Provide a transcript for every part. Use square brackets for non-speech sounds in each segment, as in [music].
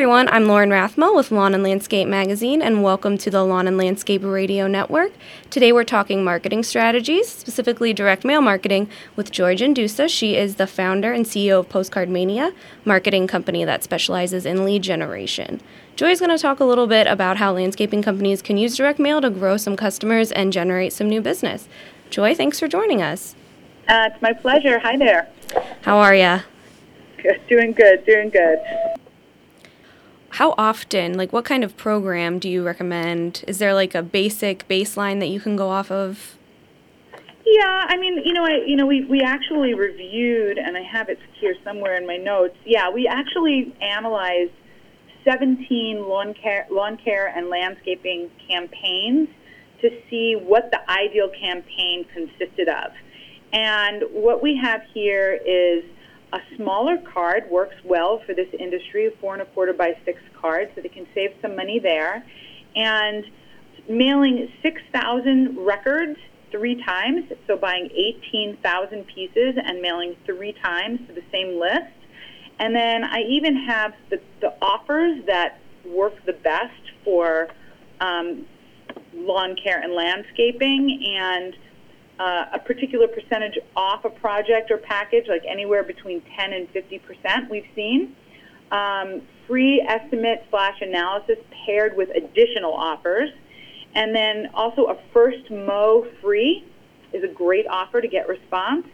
everyone. I'm Lauren Rathmel with Lawn and Landscape Magazine, and welcome to the Lawn and Landscape Radio Network. Today we're talking marketing strategies, specifically direct mail marketing, with Joy Gendusa. She is the founder and CEO of Postcard Mania, marketing company that specializes in lead generation. Joy is going to talk a little bit about how landscaping companies can use direct mail to grow some customers and generate some new business. Joy, thanks for joining us. Uh, it's my pleasure. Hi there. How are you? Doing good. Doing good. How often, like what kind of program do you recommend? Is there like a basic baseline that you can go off of? Yeah, I mean, you know, I, you know, we we actually reviewed, and I have it here somewhere in my notes. Yeah, we actually analyzed 17 lawn care, lawn care and landscaping campaigns to see what the ideal campaign consisted of. And what we have here is a smaller card works well for this industry, four and a quarter by six card, so they can save some money there. And mailing 6,000 records three times, so buying 18,000 pieces and mailing three times to the same list. And then I even have the, the offers that work the best for um, lawn care and landscaping and uh, a particular percentage off a project or package, like anywhere between 10 and 50 percent, we've seen. Um, free estimate slash analysis paired with additional offers. And then also a first mow free is a great offer to get response.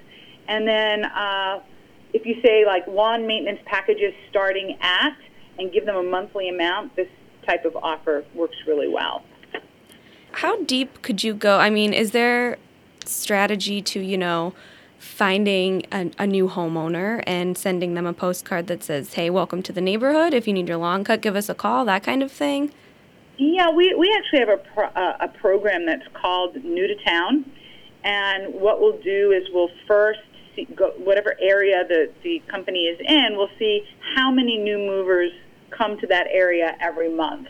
And then uh, if you say like lawn maintenance packages starting at and give them a monthly amount, this type of offer works really well. How deep could you go? I mean, is there strategy to, you know, finding a, a, new homeowner and sending them a postcard that says, hey, welcome to the neighborhood. If you need your lawn cut, give us a call, that kind of thing? Yeah, we, we actually have a, pro, uh, a program that's called New to Town. And what we'll do is we'll first see, go, whatever area the, the company is in, we'll see how many new movers come to that area every month.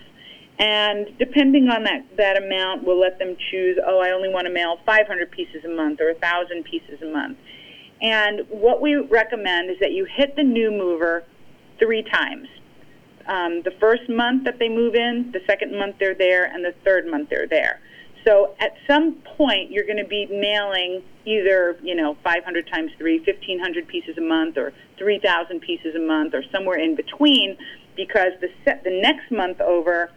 And depending on that, that amount, we'll let them choose, oh, I only want to mail 500 pieces a month or 1,000 pieces a month. And what we recommend is that you hit the new mover three times. Um, the first month that they move in, the second month they're there, and the third month they're there. So at some point, you're going to be mailing either, you know, 500 times three, 1,500 pieces a month, or 3,000 pieces a month, or somewhere in between, because the set, the next month over,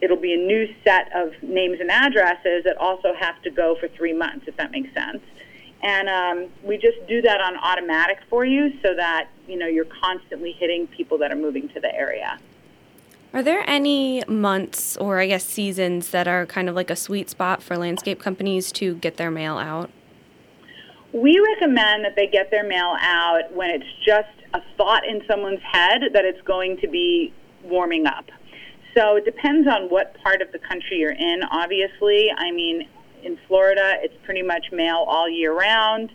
it'll be a new set of names and addresses that also have to go for three months, if that makes sense. And um, we just do that on automatic for you so that you know you're constantly hitting people that are moving to the area. Are there any months or I guess seasons that are kind of like a sweet spot for landscape companies to get their mail out? We recommend that they get their mail out when it's just a thought in someone's head that it's going to be warming up. So it depends on what part of the country you're in, obviously. I mean, in Florida, it's pretty much mail all year round.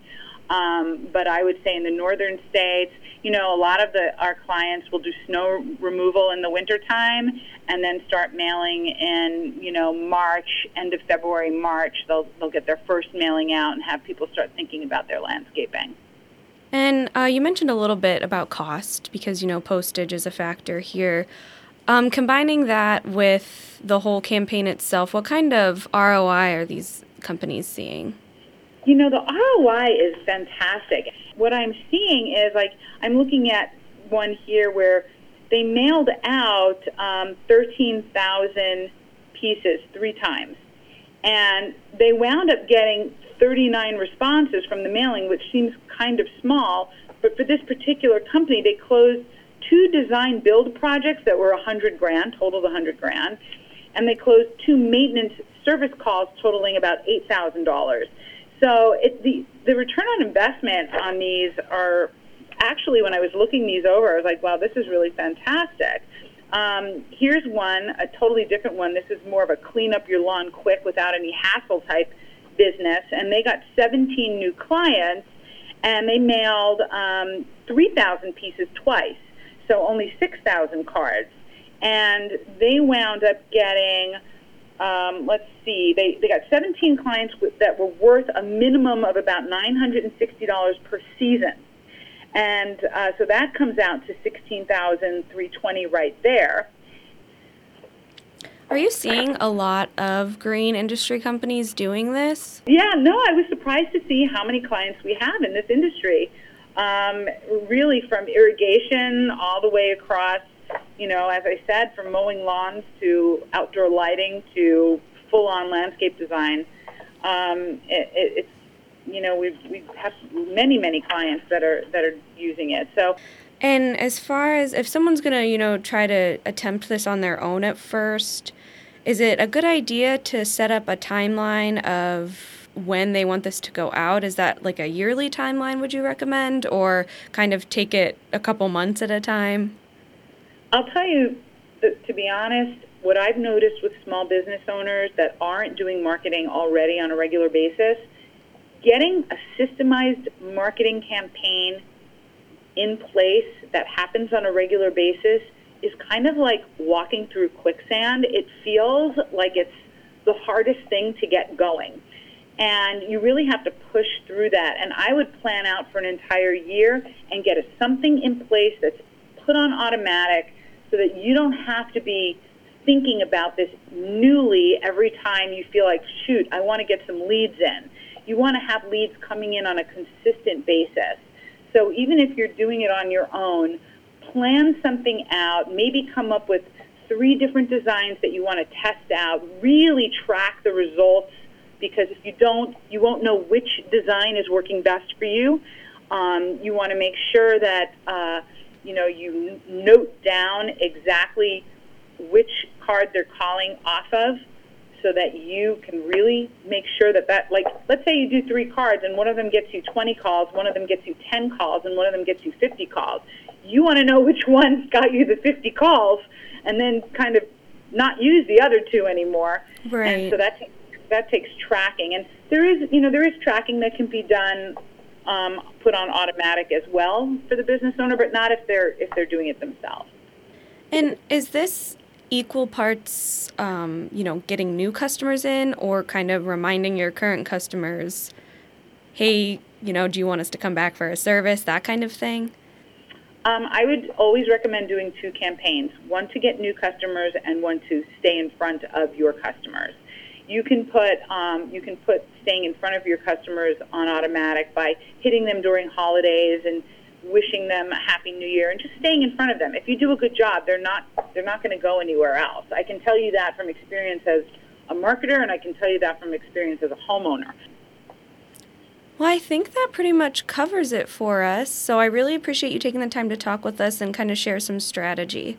Um, but I would say in the northern states, you know, a lot of the our clients will do snow removal in the wintertime and then start mailing in, you know, March, end of February, March. They'll they'll get their first mailing out and have people start thinking about their landscaping. And uh, you mentioned a little bit about cost because you know postage is a factor here. Um, combining that with the whole campaign itself, what kind of ROI are these companies seeing? You know, the ROI is fantastic. What I'm seeing is like, I'm looking at one here where they mailed out um, 13,000 pieces three times. And they wound up getting 39 responses from the mailing, which seems kind of small. But for this particular company, they closed two design build projects that were 100 grand, totaled 100 grand, and they closed two maintenance service calls totaling about $8,000. So it, the, the return on investment on these are actually, when I was looking these over, I was like, wow, this is really fantastic. Um, here's one, a totally different one. This is more of a clean up your lawn quick without any hassle type business. And they got 17 new clients and they mailed um, 3,000 pieces twice so only 6,000 cards. And they wound up getting, um, let's see, they, they got 17 clients with, that were worth a minimum of about $960 per season. And uh, so that comes out to 16,320 right there. Are you seeing a lot of green industry companies doing this? Yeah, no, I was surprised to see how many clients we have in this industry. Um, really, from irrigation all the way across, you know, as I said, from mowing lawns to outdoor lighting to full on landscape design. Um, it, it, it's you know we've we have many many clients that are that are using it. So. And as far as if someone's gonna you know try to attempt this on their own at first, is it a good idea to set up a timeline of when they want this to go out? Is that like a yearly timeline, would you recommend, or kind of take it a couple months at a time? I'll tell you, to be honest, what I've noticed with small business owners that aren't doing marketing already on a regular basis, getting a systemized marketing campaign in place that happens on a regular basis is kind of like walking through quicksand. It feels like it's the hardest thing to get going. And you really have to push through that. And I would plan out for an entire year and get a, something in place that's put on automatic so that you don't have to be thinking about this newly every time you feel like, shoot, I want to get some leads in. You want to have leads coming in on a consistent basis. So even if you're doing it on your own, plan something out, maybe come up with three different designs that you want to test out, really track the results because if you don't, you won't know which design is working best for you. Um, you want to make sure that uh, you know you note down exactly which card they're calling off of so that you can really make sure that that like let's say you do three cards and one of them gets you 20 calls one of them gets you 10 calls and one of them gets you 50 calls. You want to know which [laughs] ones got you the 50 calls and then kind of not use the other two anymore. Right and so that that takes tracking and there is you know there is tracking that can be done um, put on automatic as well for the business owner but not if they're if they're doing it themselves and is this equal parts, um, you know, getting new customers in or kind of reminding your current customers, hey, you know, do you want us to come back for a service, that kind of thing? Um, I would always recommend doing two campaigns one to get new customers and one to stay in front of your customers. You can put um, you can put staying in front of your customers on automatic by hitting them during holidays and wishing them a happy new year and just staying in front of them. If you do a good job, they're not they're not going to go anywhere else. I can tell you that from experience as a marketer and I can tell you that from experience as a homeowner. Well, I think that pretty much covers it for us. So I really appreciate you taking the time to talk with us and kind of share some strategy.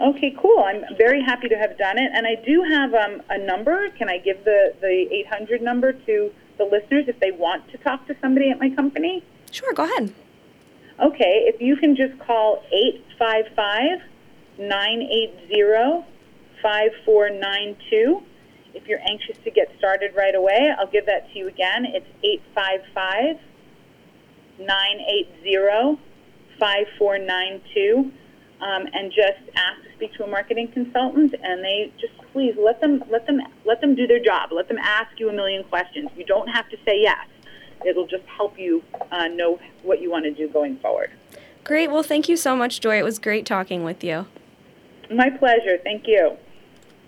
Okay, cool. I'm very happy to have done it. And I do have um, a number. Can I give the, the 800 number to the listeners if they want to talk to somebody at my company? Sure, go ahead. Okay, if you can just call 855 980 5492. If you're anxious to get started right away, I'll give that to you again. It's 855 980 5492. Um, and just ask to speak to a marketing consultant, and they just please let them let them let them do their job. Let them ask you a million questions. You don't have to say yes it'll just help you uh, know what you want to do going forward. Great. Well, thank you so much, Joy. It was great talking with you. My pleasure. Thank you.